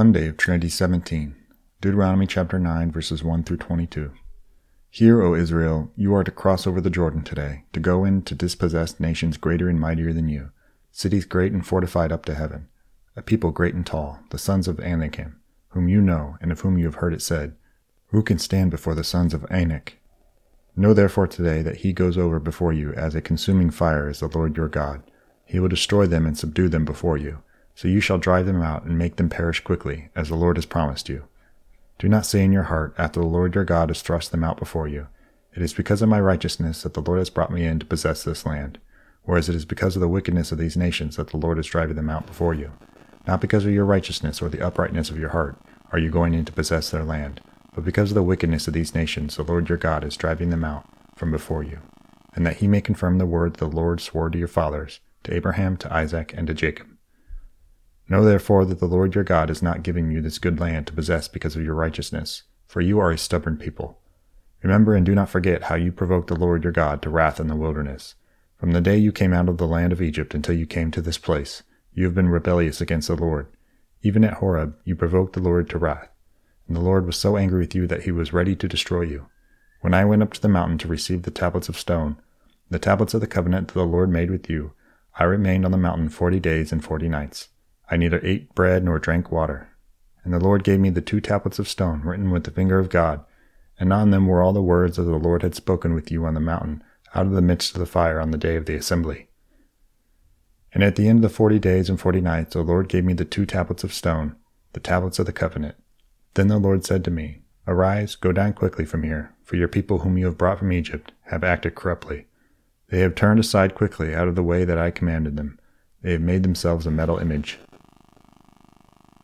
Monday of Trinity 17, Deuteronomy chapter 9, verses 1 through 22. Hear, O Israel, you are to cross over the Jordan today, to go in to dispossess nations greater and mightier than you, cities great and fortified up to heaven, a people great and tall, the sons of Anakim, whom you know, and of whom you have heard it said, Who can stand before the sons of Anak? Know therefore today that he goes over before you as a consuming fire is the Lord your God. He will destroy them and subdue them before you. So you shall drive them out and make them perish quickly, as the Lord has promised you. Do not say in your heart, after the Lord your God has thrust them out before you, It is because of my righteousness that the Lord has brought me in to possess this land, whereas it is because of the wickedness of these nations that the Lord is driving them out before you. Not because of your righteousness or the uprightness of your heart are you going in to possess their land, but because of the wickedness of these nations the Lord your God is driving them out from before you, and that he may confirm the word the Lord swore to your fathers, to Abraham, to Isaac, and to Jacob. Know therefore that the Lord your God is not giving you this good land to possess because of your righteousness, for you are a stubborn people. Remember and do not forget how you provoked the Lord your God to wrath in the wilderness. From the day you came out of the land of Egypt until you came to this place, you have been rebellious against the Lord. Even at Horeb, you provoked the Lord to wrath. And the Lord was so angry with you that he was ready to destroy you. When I went up to the mountain to receive the tablets of stone, the tablets of the covenant that the Lord made with you, I remained on the mountain forty days and forty nights. I neither ate bread nor drank water. And the Lord gave me the two tablets of stone written with the finger of God, and on them were all the words that the Lord had spoken with you on the mountain out of the midst of the fire on the day of the assembly. And at the end of the forty days and forty nights the Lord gave me the two tablets of stone, the tablets of the covenant. Then the Lord said to me, Arise, go down quickly from here, for your people whom you have brought from Egypt have acted corruptly. They have turned aside quickly out of the way that I commanded them. They have made themselves a metal image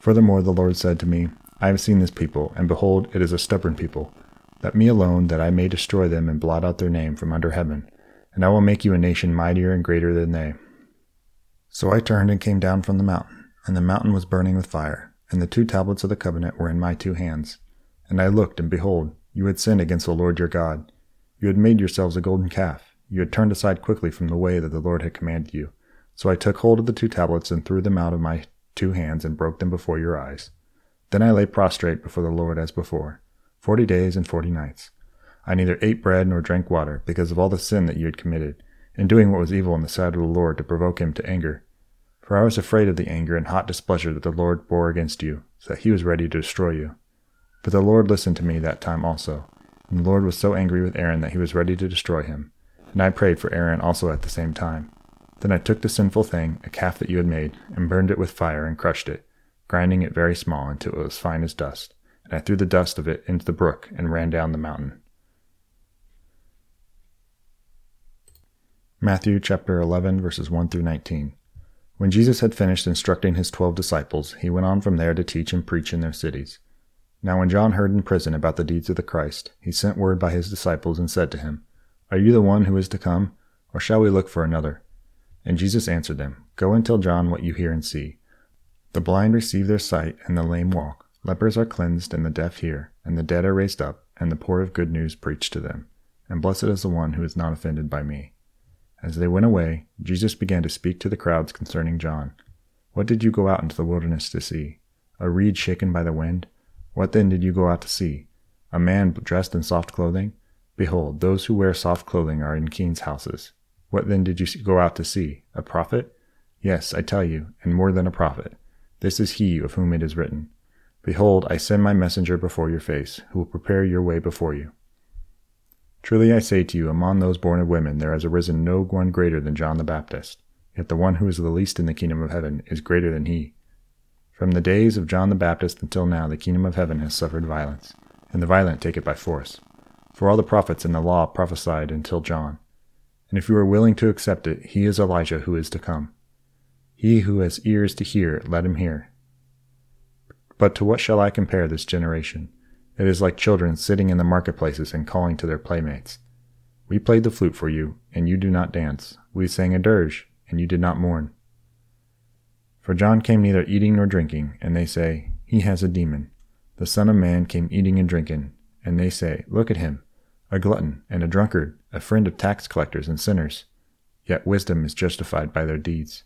Furthermore, the Lord said to me, I have seen this people, and behold, it is a stubborn people. Let me alone, that I may destroy them and blot out their name from under heaven, and I will make you a nation mightier and greater than they. So I turned and came down from the mountain, and the mountain was burning with fire, and the two tablets of the covenant were in my two hands. And I looked, and behold, you had sinned against the Lord your God. You had made yourselves a golden calf. You had turned aside quickly from the way that the Lord had commanded you. So I took hold of the two tablets and threw them out of my two hands and broke them before your eyes. Then I lay prostrate before the Lord as before, forty days and forty nights. I neither ate bread nor drank water, because of all the sin that you had committed, in doing what was evil in the sight of the Lord to provoke him to anger. For I was afraid of the anger and hot displeasure that the Lord bore against you, so that he was ready to destroy you. But the Lord listened to me that time also, and the Lord was so angry with Aaron that he was ready to destroy him. And I prayed for Aaron also at the same time. Then I took the sinful thing, a calf that you had made, and burned it with fire and crushed it, grinding it very small until it was fine as dust. And I threw the dust of it into the brook and ran down the mountain. Matthew chapter 11 verses 1 through 19. When Jesus had finished instructing his twelve disciples, he went on from there to teach and preach in their cities. Now when John heard in prison about the deeds of the Christ, he sent word by his disciples and said to him, Are you the one who is to come, or shall we look for another? And Jesus answered them, Go and tell John what you hear and see. The blind receive their sight, and the lame walk. Lepers are cleansed, and the deaf hear, and the dead are raised up, and the poor of good news preached to them. And blessed is the one who is not offended by me. As they went away, Jesus began to speak to the crowds concerning John. What did you go out into the wilderness to see? A reed shaken by the wind? What then did you go out to see? A man dressed in soft clothing? Behold, those who wear soft clothing are in kings' houses. What then did you go out to see? A prophet? Yes, I tell you, and more than a prophet. This is he of whom it is written, Behold, I send my messenger before your face, who will prepare your way before you. Truly I say to you, among those born of women there has arisen no one greater than John the Baptist, yet the one who is the least in the kingdom of heaven is greater than he. From the days of John the Baptist until now the kingdom of heaven has suffered violence, and the violent take it by force. For all the prophets and the law prophesied until John. And if you are willing to accept it, he is Elijah who is to come. He who has ears to hear, let him hear. But to what shall I compare this generation? It is like children sitting in the marketplaces and calling to their playmates. We played the flute for you, and you do not dance. We sang a dirge, and you did not mourn. For John came neither eating nor drinking, and they say, He has a demon. The Son of Man came eating and drinking, and they say, Look at him, a glutton and a drunkard, a friend of tax collectors and sinners. Yet wisdom is justified by their deeds.